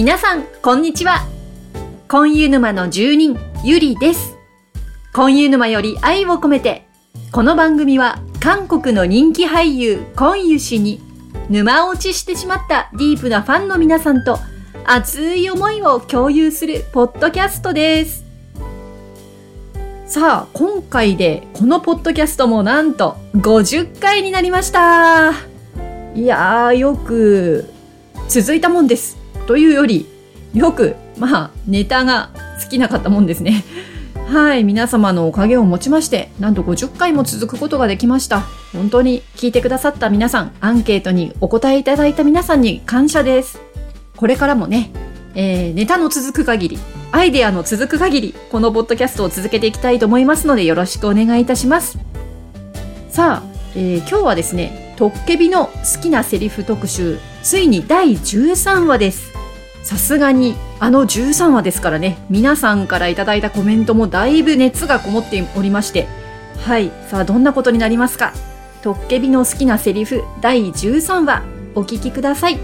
皆さん、こんにちは。コンユ沼の住人、ゆりです。コンユ沼より愛を込めて、この番組は韓国の人気俳優、コンユ氏に沼落ちしてしまったディープなファンの皆さんと熱い思いを共有するポッドキャストです。さあ、今回でこのポッドキャストもなんと50回になりました。いやー、よく続いたもんです。というより、よく、まあ、ネタが尽きなかったもんですね。はい、皆様のおかげをもちまして、なんと50回も続くことができました。本当に聞いてくださった皆さん、アンケートにお答えいただいた皆さんに感謝です。これからもね、えー、ネタの続く限り、アイデアの続く限り、このポッドキャストを続けていきたいと思いますので、よろしくお願いいたします。さあ、えー今日はですね、トッケビの好きなセリフ特集、ついに第13話です。さすがに、あの13話ですからね、皆さんからいただいたコメントもだいぶ熱がこもっておりまして、はい、さあどんなことになりますか？トッケビの好きなセリフ第13話、お聞きください。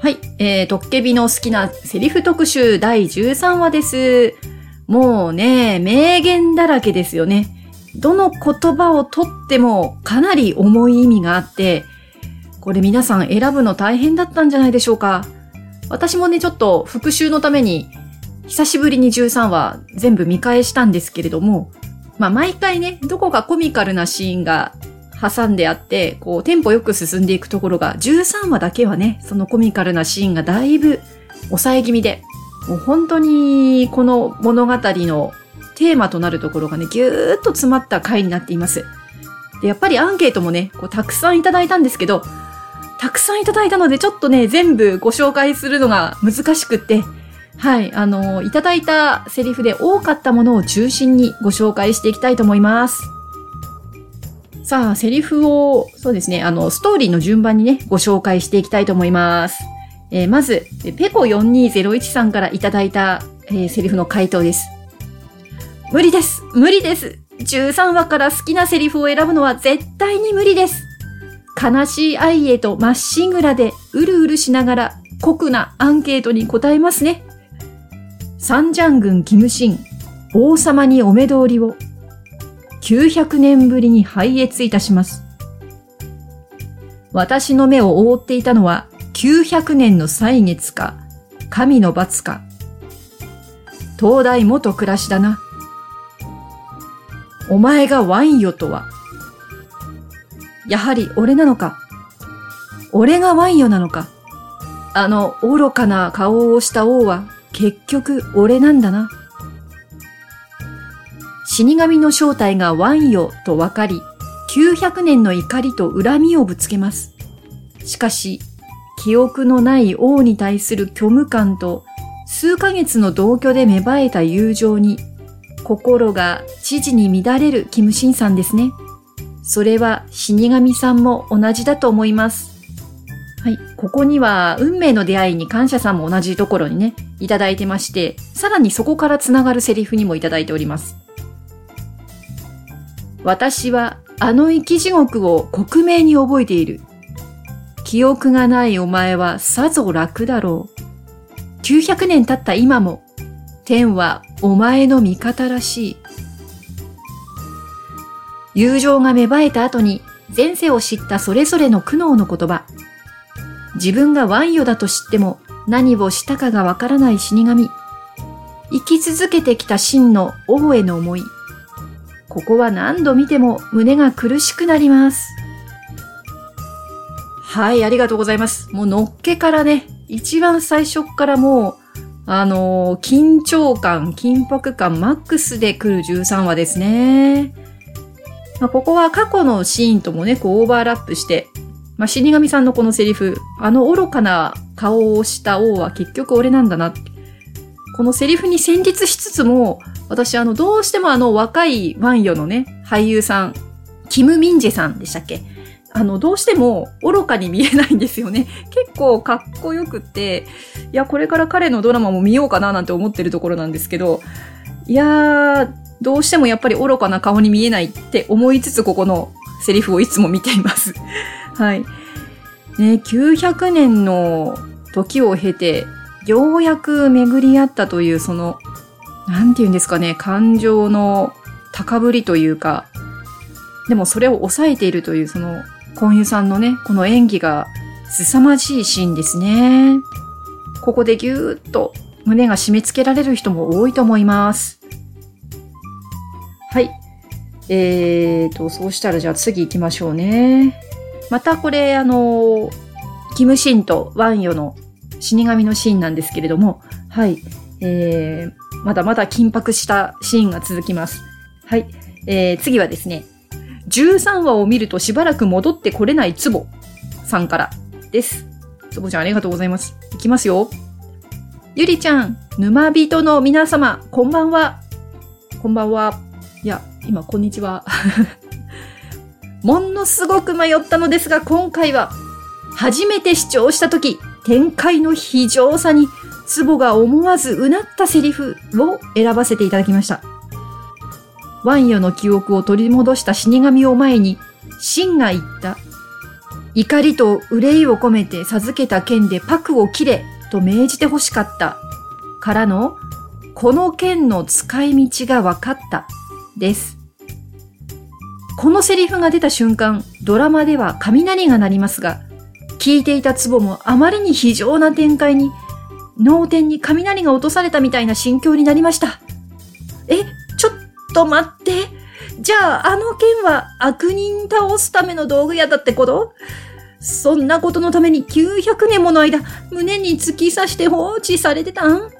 はい、えー、トッケビの好きなセリフ特集第13話です。もうね、名言だらけですよね。どの言葉をとってもかなり重い意味があって、これ皆さん選ぶの大変だったんじゃないでしょうか。私もね、ちょっと復習のために、久しぶりに13話全部見返したんですけれども、まあ毎回ね、どこかコミカルなシーンが挟んであって、こう、テンポよく進んでいくところが、13話だけはね、そのコミカルなシーンがだいぶ抑え気味で、もう本当にこの物語のテーマとなるところがね、ぎゅーっと詰まった回になっています。で、やっぱりアンケートもね、こうたくさんいただいたんですけど、たくさんいただいたので、ちょっとね、全部ご紹介するのが難しくって、はい、あの、いただいたセリフで多かったものを中心にご紹介していきたいと思います。さあ、セリフを、そうですね、あの、ストーリーの順番にね、ご紹介していきたいと思います。えーまず、ペコ4201さんからいただいた、えーセリフの回答です。無理です無理です !13 話から好きなセリフを選ぶのは絶対に無理です悲しい愛へとまっしぐらでうるうるしながら酷なアンケートに答えますね。三ジャン軍キムシン、王様にお目通りを。900年ぶりに拝謁いたします。私の目を覆っていたのは900年の歳月か、神の罰か。東大元暮らしだな。お前がワインよとは。やはり俺なのか。俺がワインよなのか。あの愚かな顔をした王は結局俺なんだな。死神の正体がワンよと分かり、900年の怒りと恨みをぶつけます。しかし、記憶のない王に対する虚無感と、数ヶ月の同居で芽生えた友情に、心が知事に乱れるキムシンさんですね。それは死神さんも同じだと思います。はい。ここには、運命の出会いに感謝さんも同じところにね、いただいてまして、さらにそこからつながるセリフにもいただいております。私は、あの生き地獄を克明に覚えている。記憶がないお前はさぞ楽だろう。900年経った今も、天はお前の味方らしい。友情が芽生えた後に前世を知ったそれぞれの苦悩の言葉。自分がワンヨだと知っても何をしたかがわからない死神。生き続けてきた真の王への思い。ここは何度見ても胸が苦しくなります。はい、ありがとうございます。もうのっけからね、一番最初からもう、あのー緊張感、緊迫感マックスで来る13話ですね。まあ、ここは過去のシーンともね、こうオーバーラップして、まあ、死神さんのこのセリフ、あの愚かな顔をした王は結局俺なんだな。このセリフに戦慄しつつも、私あの、どうしてもあの若いワンヨのね、俳優さん、キム・ミンジェさんでしたっけあの、どうしても愚かに見えないんですよね。結構かっこよくって、いや、これから彼のドラマも見ようかななんて思ってるところなんですけど、いやー、どうしてもやっぱり愚かな顔に見えないって思いつつここのセリフをいつも見ています。はい。ね、900年の時を経て、ようやく巡り合ったというその、なんて言うんですかね、感情の高ぶりというか、でもそれを抑えているというその、コンユさんのね、この演技が凄まじいシーンですね。ここでぎゅーっと胸が締め付けられる人も多いと思います。はい。えーと、そうしたらじゃあ次行きましょうね。またこれ、あの、キムシンとワンヨの死神のシーンなんですけれども、はい。えー、まだまだ緊迫したシーンが続きます。はい。えー、次はですね、13話を見るとしばらく戻ってこれないツボさんからです。ツボちゃんありがとうございます。いきますよ。ゆりちゃん、沼人の皆様、こんばんは。こんばんは。いや、今、こんにちは。ものすごく迷ったのですが、今回は、初めて視聴したとき、展開の非常さに、ツボが思わずうなったセリフを選ばせていただきました。ワンヨの記憶を取り戻した死神を前に、シンが言った。怒りと憂いを込めて授けた剣でパクを切れと命じて欲しかった。からの、この剣の使い道が分かった。です。このセリフが出た瞬間、ドラマでは雷が鳴りますが、聞いていたツボもあまりに非常な展開に、脳天に雷が落とされたみたいな心境になりました。え、と待って。じゃあ、あの剣は悪人倒すための道具屋だってこと？そんなことのために900年もの間、胸に突き刺して放置されてたん？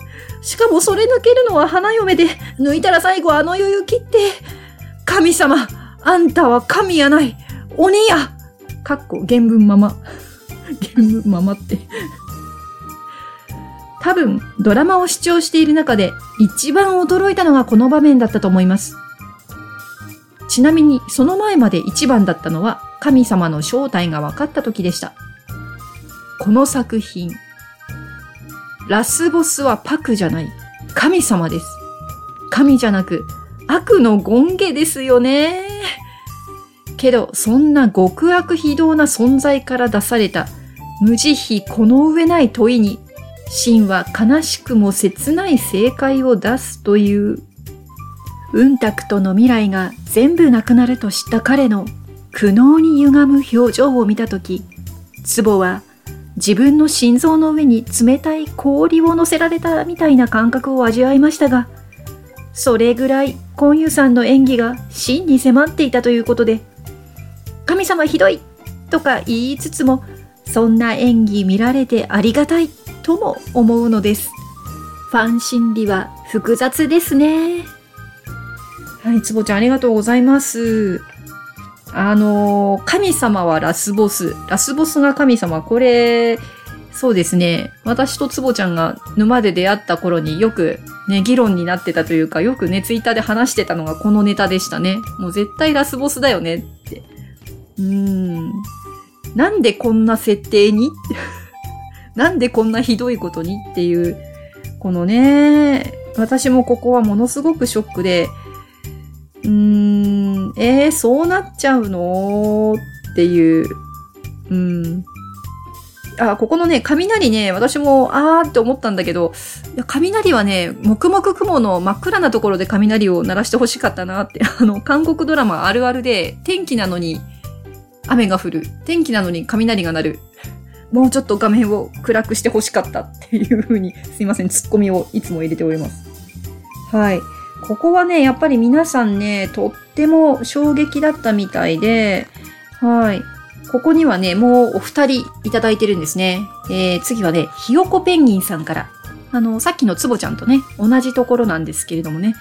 しかもそれ抜けるのは花嫁で、抜いたら最後あの余裕切って。神様、あんたは神やない。鬼やかっこ原文まま。原文ままって多分、ドラマを視聴している中で一番驚いたのがこの場面だったと思います。ちなみに、その前まで一番だったのは神様の正体が分かった時でした。この作品、ラスボスはパクじゃない、神様です。神じゃなく、悪の権下ですよね。けど、そんな極悪非道な存在から出された無慈悲この上ない問いにシンは悲しくも切ない正解を出すという。うんたくとの未来が全部なくなると知った彼の苦悩に歪む表情を見たとき、ツボは自分の心臓の上に冷たい氷を乗せられたみたいな感覚を味わいましたが、それぐらいコンユさんの演技が真に迫っていたということで、神様ひどいとか言いつつも、そんな演技見られてありがたいとも思うのです。ファン心理は複雑ですね。はい、つぼちゃんありがとうございます。あの、神様はラスボス。ラスボスが神様。これ、そうですね。私とつぼちゃんが沼で出会った頃によくね、議論になってたというか、よくね、ツイッターで話してたのがこのネタでしたね。もう絶対ラスボスだよねって。うーん。なんでこんな設定に？っなんでこんなひどいことにっていう、このね、私もここはものすごくショックで、うーん、えー、そうなっちゃうのっていう、うん。あ、ここのね、雷ね、私も、あーって思ったんだけど、いや雷はね、黙々雲の真っ暗なところで雷を鳴らしてほしかったなって、あの、韓国ドラマあるあるで、天気なのに雨が降る。天気なのに雷が鳴る。もうちょっと画面を暗くして欲しかったっていう風に、すいません、ツッコミをいつも入れております。はい。ここはね、やっぱり皆さんね、とっても衝撃だったみたいで、はい。ここにはね、もうお二人いただいてるんですね。えー、次はね、ひよこペンギンさんから。あの、さっきのつぼちゃんとね、同じところなんですけれどもね。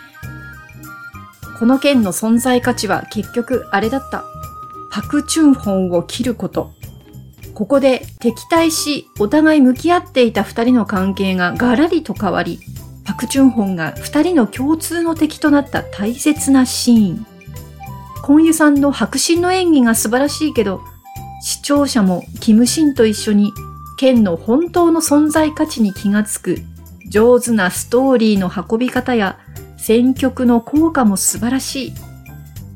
この剣の存在価値は結局あれだった。パクチュンホンを切ること。ここで敵対し、お互い向き合っていた二人の関係がガラリと変わり、パクチュンホンが二人の共通の敵となった大切なシーン。コンユさんの迫真の演技が素晴らしいけど、視聴者もキムシンと一緒に剣の本当の存在価値に気がつく上手なストーリーの運び方や選曲の効果も素晴らしい。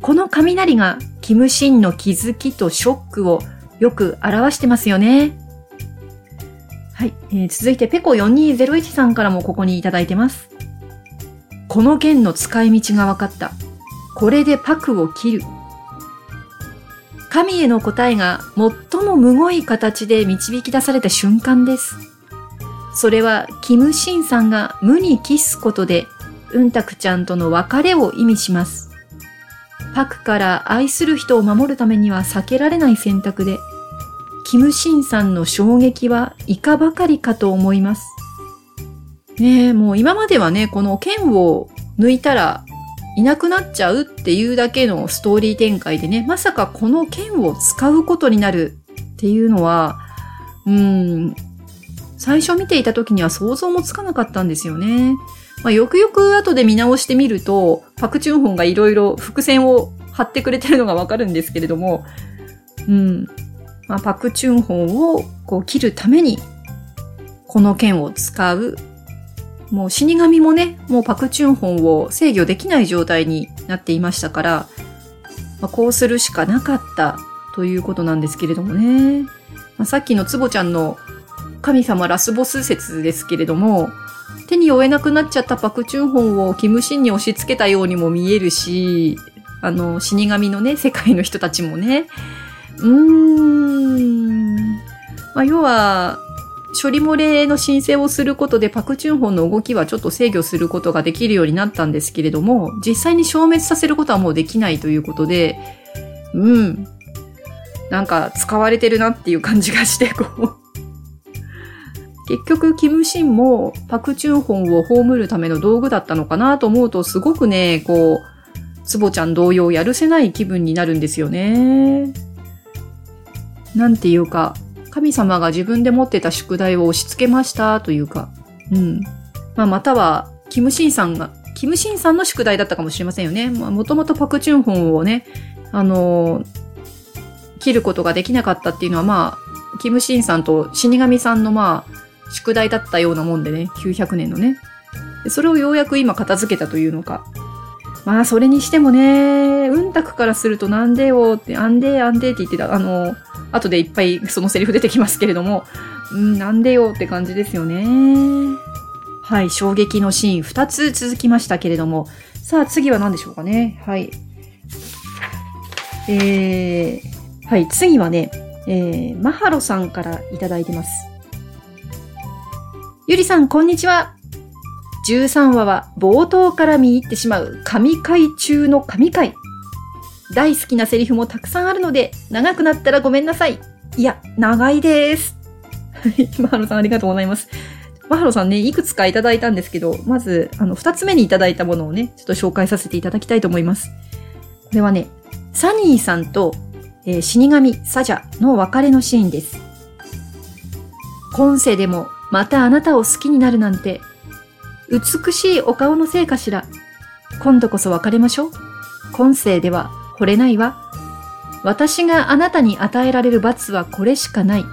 この雷がキムシンの気づきとショックをよく表してますよね。はい、えー、続いてペコ4201さんからもここにいただいてます。この剣の使い道が分かった。これでパクを切る。神への答えが最もむごい形で導き出された瞬間です。それは、キムシンさんが無にキスことで、うんたくちゃんとの別れを意味します。パクから愛する人を守るためには避けられない選択で、キムシンさんの衝撃はいかばかりかと思います。ねえ、もう今まではね、この剣を抜いたらいなくなっちゃうっていうだけのストーリー展開でね、まさかこの剣を使うことになるっていうのは、うん、最初見ていた時には想像もつかなかったんですよね。まあ、よくよく後で見直してみると、パクチュンホンがいろいろ伏線を張ってくれてるのがわかるんですけれども、うん。まあ、パクチュンホンをこう切るために、この剣を使うもう死神もね、もうパクチュンホンを制御できない状態になっていましたから、まあ、こうするしかなかったということなんですけれどもね。まあ、さっきのツボちゃんの神様ラスボス説ですけれども、手に負えなくなっちゃったパクチュンホンをキムシンに押し付けたようにも見えるし、あの、死神のね、世界の人たちもね、うーん、まあ、要は、処理漏れの申請をすることでパクチュンホンの動きはちょっと制御することができるようになったんですけれども、実際に消滅させることはもうできないということで、うん。なんか使われてるなっていう感じがして、こう結局、キムシンもパクチュンホンを葬るための道具だったのかなと思うと、すごくね、こう、ツボちゃん同様やるせない気分になるんですよね。なんていうか、神様が自分で持ってた宿題を押し付けましたというか、うん。まあ、または、キムシンさんが、キムシンさんの宿題だったかもしれませんよね。まあ、もともとパクチュンホンをね、あのー、切ることができなかったっていうのは、まあ、キムシンさんと死神さんのまあ、宿題だったようなもんでね、900年のね。それをようやく今片付けたというのか。まあ、それにしてもね、うんたくからするとなんでよって、あんであんでって言ってた、あの、後でいっぱいそのセリフ出てきますけれども、うん、なんでよって感じですよね。はい、衝撃のシーン2つ続きましたけれども、さあ次は何でしょうかね。はい。えー、はい、次はね、えー、マハロさんからいただいてます。ゆりさん、こんにちは。13話は冒頭から見入ってしまう神回中の神回。大好きなセリフもたくさんあるので、長くなったらごめんなさい。いや、長いです。はい、マハロさんありがとうございます。マハロさんね、いくつかいただいたんですけど、まず、あの、二つ目にいただいたものをね、ちょっと紹介させていただきたいと思います。これはね、サニーさんと、えー、死神サジャの別れのシーンです。今世でもまたあなたを好きになるなんて、美しいお顔のせいかしら。今度こそ別れましょう。今世では惚れないわ。私があなたに与えられる罰はこれしかない。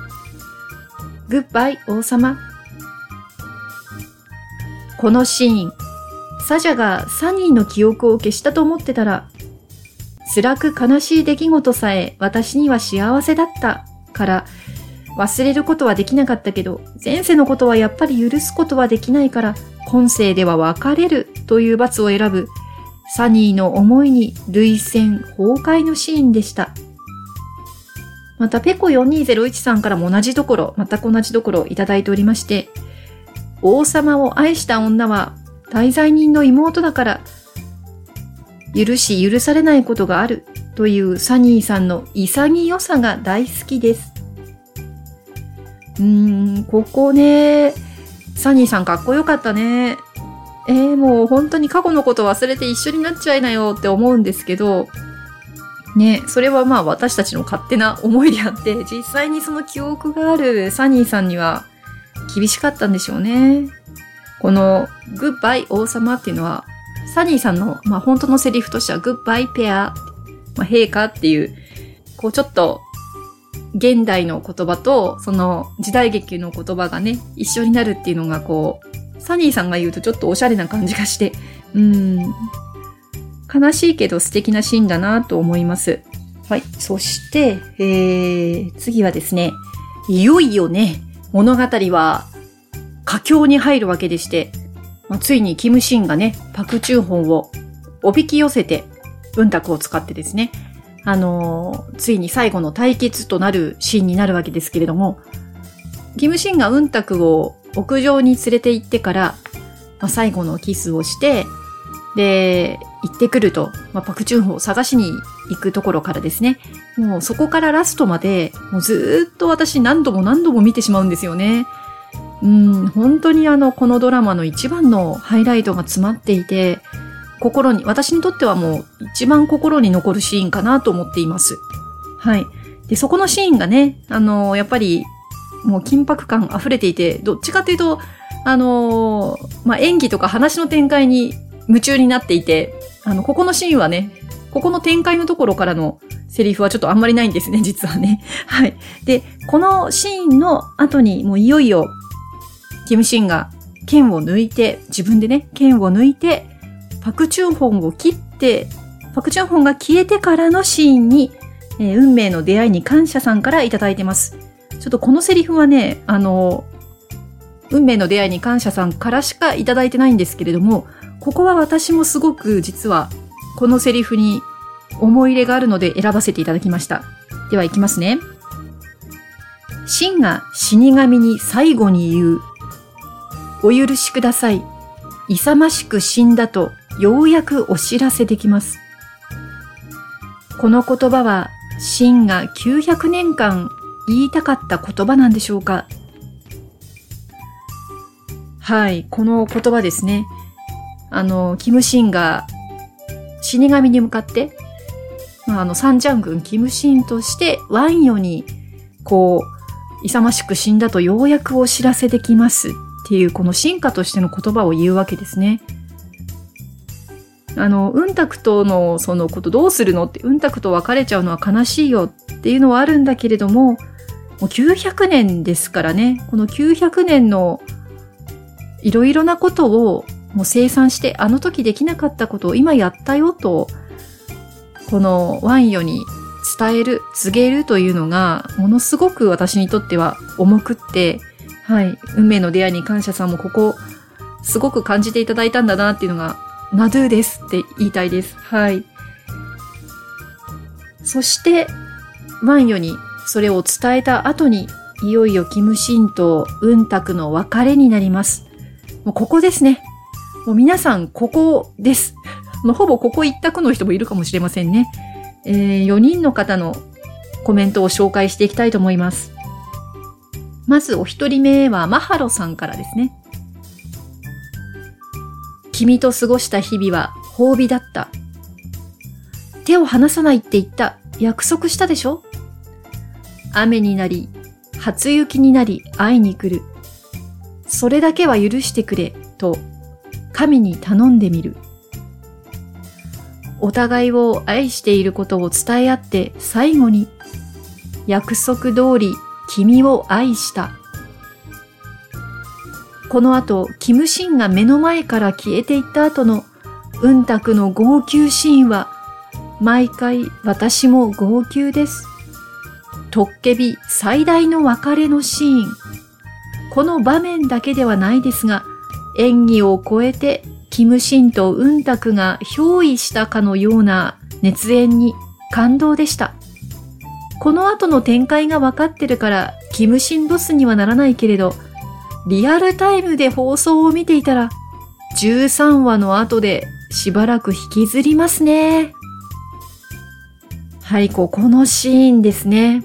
グッバイ王様。このシーン、サジャがサニーの記憶を消したと思ってたら、辛く悲しい出来事さえ私には幸せだったから忘れることはできなかったけど、前世のことはやっぱり許すことはできないから、今世では別れるという罰を選ぶサニーの思いに涙腺崩壊のシーンでした。また、ペコ4201さんからも同じところ、全く同じところいただいておりまして、王様を愛した女は滞在人の妹だから、許し許されないことがあるというサニーさんの潔さが大好きです。うーん、ここね、サニーさんかっこよかったね。えー、もう本当に過去のこと忘れて一緒になっちゃいなよって思うんですけど、ね、それはまあ私たちの勝手な思いであって、実際にその記憶があるサニーさんには厳しかったんでしょうね。このグッバイ王様っていうのは、サニーさんの、まあ、本当のセリフとしてはグッバイペア、まあ、陛下っていう、こうちょっと現代の言葉とその時代劇の言葉がね、一緒になるっていうのがこう、サニーさんが言うとちょっとおしゃれな感じがして、うん。悲しいけど素敵なシーンだなと思います。はい。そして、えー、次はですね、いよいよね、物語は佳境に入るわけでして、まあ、ついにキムシンがね、パクチューホンをおびき寄せて、文卓を使ってですね、あのーついに最後の対決となるシーンになるわけですけれども、キムシンがうんたくを屋上に連れて行ってから、まあ、最後のキスをして、で、行ってくると、まあ、パクチュンホを探しに行くところからですね、もうそこからラストまで、もうずっと私何度も何度も見てしまうんですよね。うん、本当にあの、このドラマの一番のハイライトが詰まっていて、心に、私にとってはもう一番心に残るシーンかなと思っています。はい。で、そこのシーンがね、あのやっぱり、もう緊迫感溢れていて、どっちかというと、あのまあ、演技とか話の展開に夢中になっていて、あの、ここのシーンはね、ここの展開のところからのセリフはちょっとあんまりないんですね、実はね。はい。で、このシーンの後にもういよいよ、キムシンが剣を抜いて、自分でね、剣を抜いて、パクチュンホンを切って、パクチュンホンが消えてからのシーンに、えー運命の出会いに感謝さんからいただいてます。ちょっとこのセリフはね、あの、運命の出会いに感謝さんからしかいただいてないんですけれども、ここは私もすごく実はこのセリフに思い入れがあるので選ばせていただきました。では行きますね。シンが死神に最後に言う。お許しください。勇ましく死んだとようやくお知らせできます。この言葉はシンが900年間言いたかった言葉なんでしょうか？はい、この言葉ですね。あの、キムシンが死神に向かって、まあ、あの、サンジャン軍キムシンとしてワンヨに、こう、勇ましく死んだとようやくお知らせできますっていう、この進化としての言葉を言うわけですね。あの、うんたくとのそのことどうするのって、うんたくと別れちゃうのは悲しいよっていうのはあるんだけれども、もう900年ですからね、この900年のいろいろなことをもう生産して、あの時できなかったことを今やったよと、このワンヨに伝える、告げるというのが、ものすごく私にとっては重くって、はい、運命の出会いに感謝さんもここ、すごく感じていただいたんだなっていうのが、ナドゥですって言いたいです。はい。そして、ワンヨにそれを伝えた後に、いよいよキムシンとウンタクの別れになります。もうここですね。もう皆さん、ここです。もうほぼここ一択の人もいるかもしれませんね。えー、4人の方のコメントを紹介していきたいと思います。まずお一人目はマハロさんからですね。君と過ごした日々は褒美だった。手を離さないって言った。約束したでしょ？雨になり、初雪になり会いに来る。それだけは許してくれ、と、神に頼んでみる。お互いを愛していることを伝え合って最後に、約束通り君を愛した。この後、キムシンが目の前から消えていった後の、うんたくの号泣シーンは、毎回私も号泣です。トッケビ最大の別れのシーン。この場面だけではないですが、演技を超えて、キムシンとウンタクが憑依したかのような熱演に感動でした。この後の展開が分かってるから、キムシンロスにはならないけれど、リアルタイムで放送を見ていたら、13話の後でしばらく引きずりますね。はい、ここのシーンですね。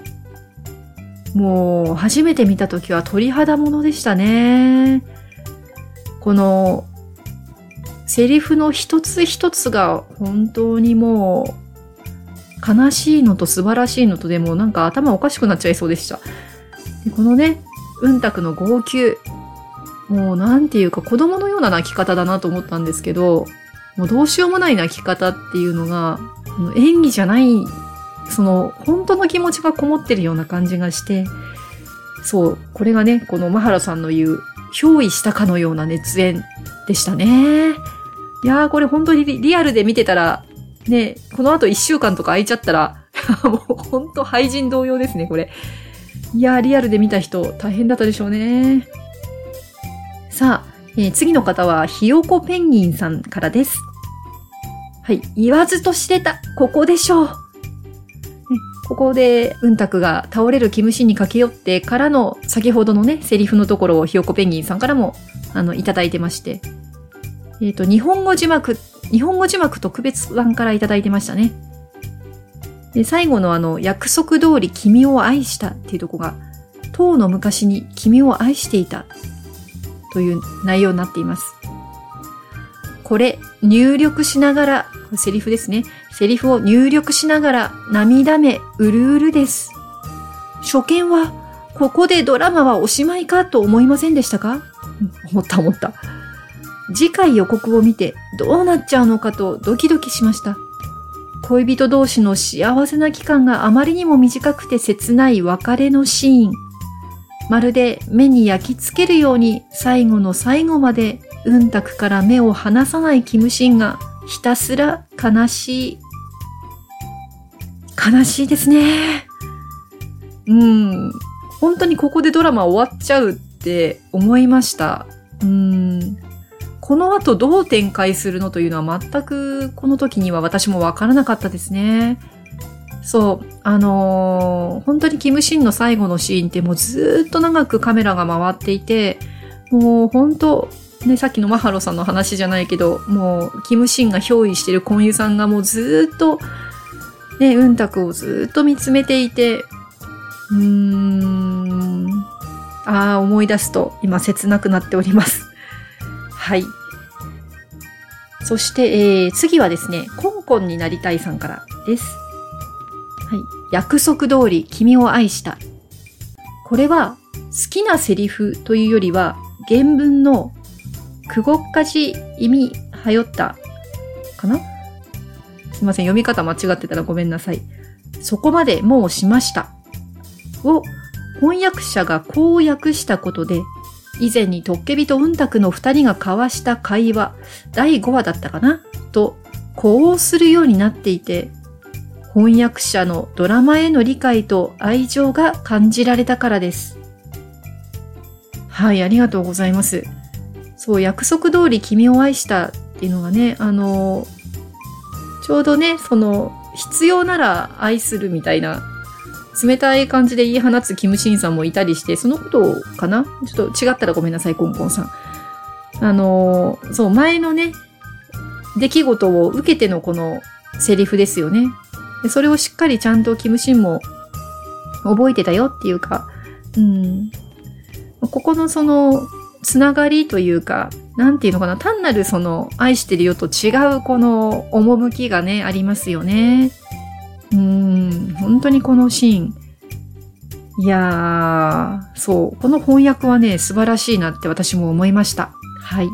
もう、初めて見た時は鳥肌ものでしたね。この、セリフの一つ一つが本当にもう、悲しいのと素晴らしいのとでもなんか頭おかしくなっちゃいそうでした。でこのね、うんたくの号泣。もうなんていうか子供のような泣き方だなと思ったんですけど、もうどうしようもない泣き方っていうのが、演技じゃない、その本当の気持ちがこもってるような感じがして、そう、これがね、このマハラさんの言う、憑依したかのような熱演でしたね。いやー、これ本当にリアルで見てたら、ね、この後1週間とか空いちゃったら、もう本当廃人同様ですね、これ。いやー、リアルで見た人、大変だったでしょうね。さあ、えー、次の方は、ひよこペンギンさんからです。はい。言わずとしてた。ここでしょう。ここで、うんたくが倒れるキムシンに駆け寄ってからの、先ほどのね、セリフのところをひよこペンギンさんからも、あの、いただいてまして。えっ、ー、と、日本語字幕、日本語字幕特別版からいただいてましたね。で、最後のあの、約束通り君を愛したっていうとこが、当の昔に君を愛していたという内容になっています。これ、入力しながら、セリフですね。セリフを入力しながら涙目うるうるです。初見は、ここでドラマはおしまいかと思いませんでしたか？思った思った。次回予告を見てどうなっちゃうのかとドキドキしました。恋人同士の幸せな期間があまりにも短くて切ない別れのシーン。まるで目に焼き付けるように最後の最後までうんたくから目を離さないキムシンがひたすら悲しい。悲しいですね。うん。本当にここでドラマ終わっちゃうって思いました。うん。この後どう展開するのというのは全くこの時には私もわからなかったですね。そう、あのー、本当にキムシンの最後のシーンってもうずっと長くカメラが回っていて、もう本当、ね、さっきのマハロさんの話じゃないけど、もう、キムシンが憑依してるコンユさんがもうずっと、ね、うんたくをずっと見つめていて、うーん、ああ、思い出すと今切なくなっております。はい。そして、えー、次はですね、コンコンになりたいさんからです。はい。約束通り君を愛した。これは好きなセリフというよりは原文のくごっかし意味はよったかな？すいません。読み方間違ってたらごめんなさい。そこまでもうしました。を翻訳者がこう訳したことで以前にトッケビとうんたくの二人が交わした会話、第5話だったかな？と、こうするようになっていて、翻訳者のドラマへの理解と愛情が感じられたからです。はい、ありがとうございます。そう、約束通り君を愛したっていうのがね、あの、ちょうどね、その、必要なら愛するみたいな冷たい感じで言い放つキムシンさんもいたりして、そのことかな？ちょっと違ったらごめんなさい、コンコンさん。あの、そう、前のね、出来事を受けてのこのセリフですよね。でそれをしっかりちゃんとキムシンも覚えてたよっていうか、うん。ここのその、つながりというか、なんていうのかな、単なるその、愛してるよと違うこの、趣がね、ありますよね。うん、本当にこのシーン。いやー、そう。この翻訳はね、素晴らしいなって私も思いました。はい。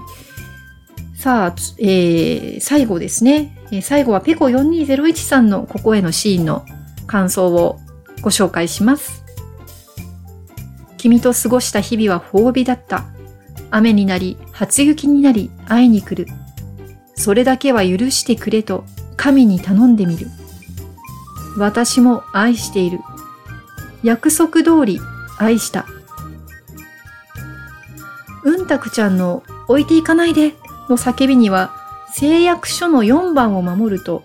さあ、えー、最後ですね。え最後はペコ4201さんのここへのシーンの感想をご紹介します。君と過ごした日々は褒美だった。雨になり、初雪になり、会いに来る。それだけは許してくれと神に頼んでみる。私も愛している。約束通り愛した。うんたくちゃんの置いていかないでの叫びには誓約書の4番を守ると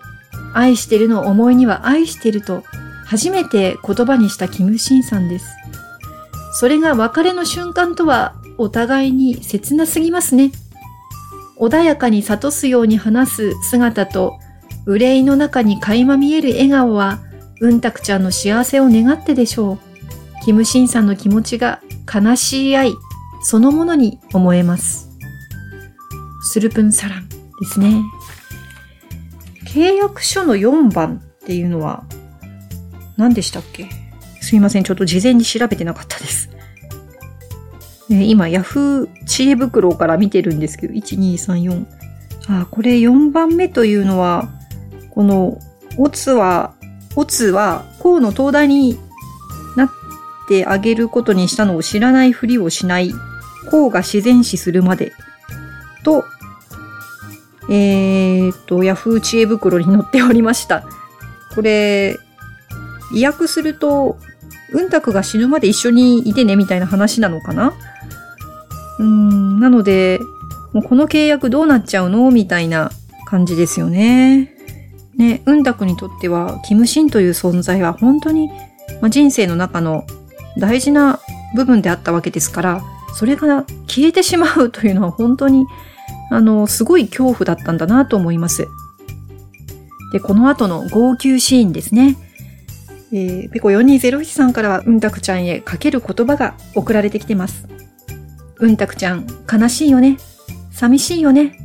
愛してるの思いには愛してると初めて言葉にしたキムシンさんです。それが別れの瞬間とはお互いに切なすぎますね。穏やかに諭すように話す姿と憂いの中に垣間見える笑顔は、うんたくちゃんの幸せを願ってでしょう。キムシンさんの気持ちが悲しい愛そのものに思えます。スルプンサランですね。契約書の4番っていうのは何でしたっけ？すみません。ちょっと事前に調べてなかったです。今、ヤフー知恵袋から見てるんですけど、1、2、3、4。あ、これ4番目というのは、この、オツは、オツは、河の東大になってあげることにしたのを知らないふりをしない、河が自然死するまで、と、えー、っと、ヤフー知恵袋に載っておりました。これ、意訳すると、うんたくが死ぬまで一緒にいてねみたいな話なのかな？うん、なので、もうこの契約どうなっちゃうの？みたいな感じですよね。ね、うんたくにとっては、キムシンという存在は本当に、ま、人生の中の大事な部分であったわけですから、それが消えてしまうというのは本当に、あの、すごい恐怖だったんだなと思います。で、この後の号泣シーンですね。えー、ペコ4201さんからは、うんたくちゃんへかける言葉が送られてきてます。うんたくちゃん、悲しいよね。寂しいよね。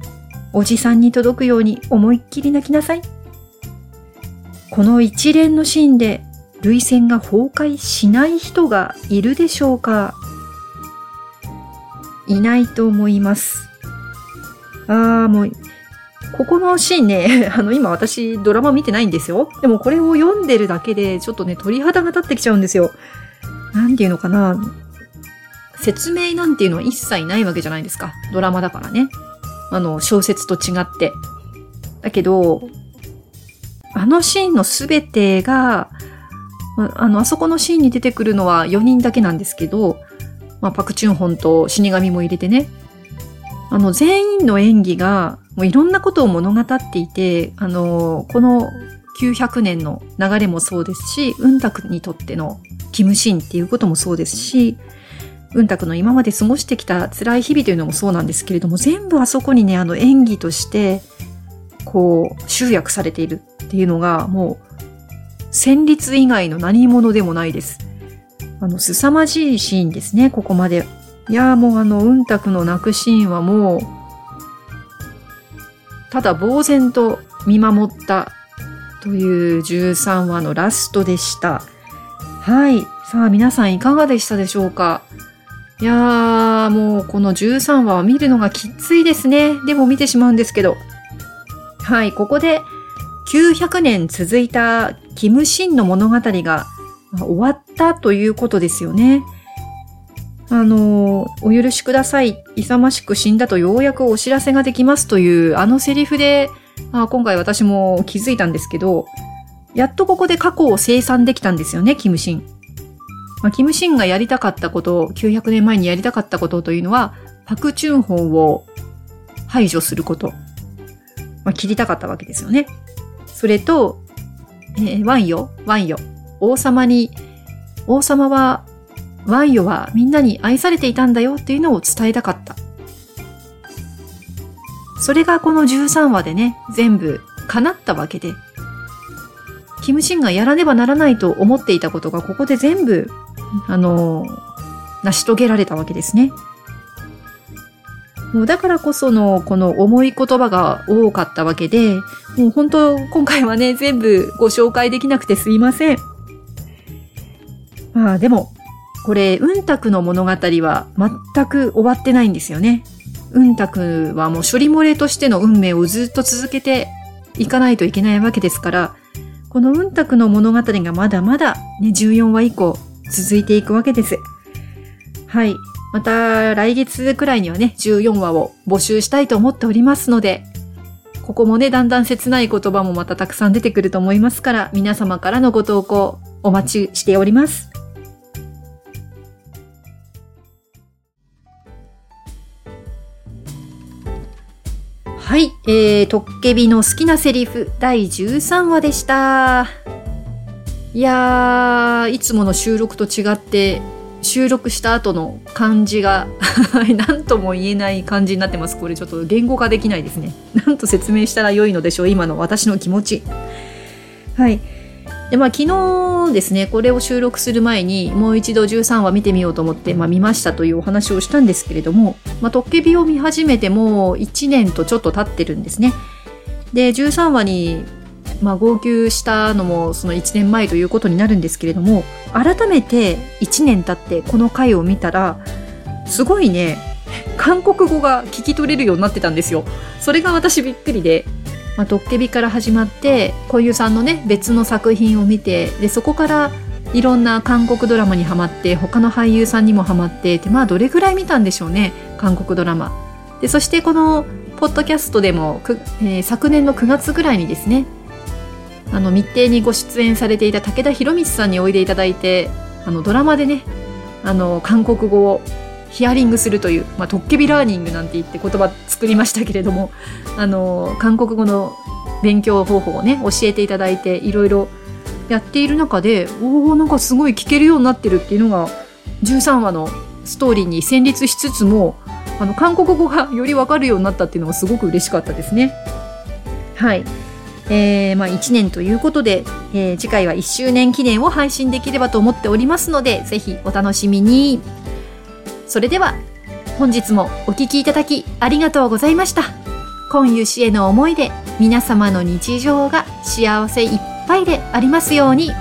おじさんに届くように思いっきり泣きなさい。この一連のシーンで、涙腺が崩壊しない人がいるでしょうかいないと思います。ああ、もう、ここのシーンね、あの、今私ドラマ見てないんですよ。でもこれを読んでるだけで、ちょっとね、鳥肌が立ってきちゃうんですよ。なんていうのかな。説明なんていうのは一切ないわけじゃないですか。ドラマだからね。あの、小説と違って。だけど、あのシーンのすべてが、あの、あそこのシーンに出てくるのは4人だけなんですけど、まあ、パクチュンホンと死神も入れてね。あの、全員の演技が、もういろんなことを物語っていて、あの、この900年の流れもそうですし、うんたくにとってのキムシーンっていうこともそうですし、うんたくの今まで過ごしてきた辛い日々というのもそうなんですけれども、全部あそこにね、あの演技として、こう、集約されているっていうのが、もう、戦慄以外の何者でもないです。あの、凄まじいシーンですね、ここまで。いやーもうあの、うんたくの泣くシーンはもう、ただ呆然と見守ったという13話のラストでした。はい。さあ皆さんいかがでしたでしょうか？いやー、もうこの13話は見るのがきついですね。でも見てしまうんですけど。はい、ここで900年続いたキムシンの物語が終わったということですよね。あの、お許しください。勇ましく死んだとようやくお知らせができますというあのセリフで、あ今回私も気づいたんですけど、やっとここで過去を生産できたんですよね、キムシン。まあ、キムシンがやりたかったこと、900年前にやりたかったことというのは、パクチュンホンを排除すること。まあ、切りたかったわけですよね。それと、えー、ワンヨ、ワンヨ。王様に、王様は、ワンヨはみんなに愛されていたんだよっていうのを伝えたかった。それがこの13話でね、全部叶ったわけで、キムシンがやらねばならないと思っていたことがここで全部あの、成し遂げられたわけですね。もうだからこそのこの重い言葉が多かったわけで、もう本当今回はね、全部ご紹介できなくてすいません。まあでも、これ、うんたくの物語は全く終わってないんですよね。うんたくはもう処理漏れとしての運命をずっと続けていかないといけないわけですから、このうんたくの物語がまだまだね、14話以降続いていくわけです。はい。また来月くらいにはね、14話を募集したいと思っておりますので、ここもね、だんだん切ない言葉もまたたくさん出てくると思いますから、皆様からのご投稿お待ちしております。はい、えー、トッケビの好きなセリフ第13話でした。いやー、いつもの収録と違って、収録した後の感じが 何とも言えない感じになってます。これちょっと言語化できないですね。なんと説明したら良いのでしょう、今の私の気持ち。はい。で、まあ昨日ですね、これを収録する前にもう一度13話見てみようと思って、まあ見ましたというお話をしたんですけれども、まあトッケビを見始めてもう1年とちょっと経ってるんですね。で、13話にまあ、号泣したのもその1年前ということになるんですけれども改めて1年経ってこの回を見たらすごいね韓国語が聞き取れるようになってたんですよ。それが私びっくりで、まあ、ドッケビから始まって小遊さんのね別の作品を見てでそこからいろんな韓国ドラマにハマって他の俳優さんにもハマってでまあどれぐらい見たんでしょうね韓国ドラマ。でそしてこのポッドキャストでも、えー、昨年の9月ぐらいにですね、あの、密偵にご出演されていた武田博光さんにおいでいただいて、あの、ドラマでね、あの、韓国語をヒアリングするという、まあ、トッケビラーニングなんて言って言葉作りましたけれども、あの、韓国語の勉強方法をね、教えていただいて、いろいろやっている中で、おおなんかすごい聞けるようになってるっていうのが、13話のストーリーに戦慄しつつも、あの、韓国語がよりわかるようになったっていうのがすごく嬉しかったですね。はい。えー、まあ1年ということで、えー、次回は1周年記念を配信できればと思っておりますので、ぜひお楽しみに。それでは、本日もお聴きいただきありがとうございました。今湯氏への思いで皆様の日常が幸せいっぱいでありますように。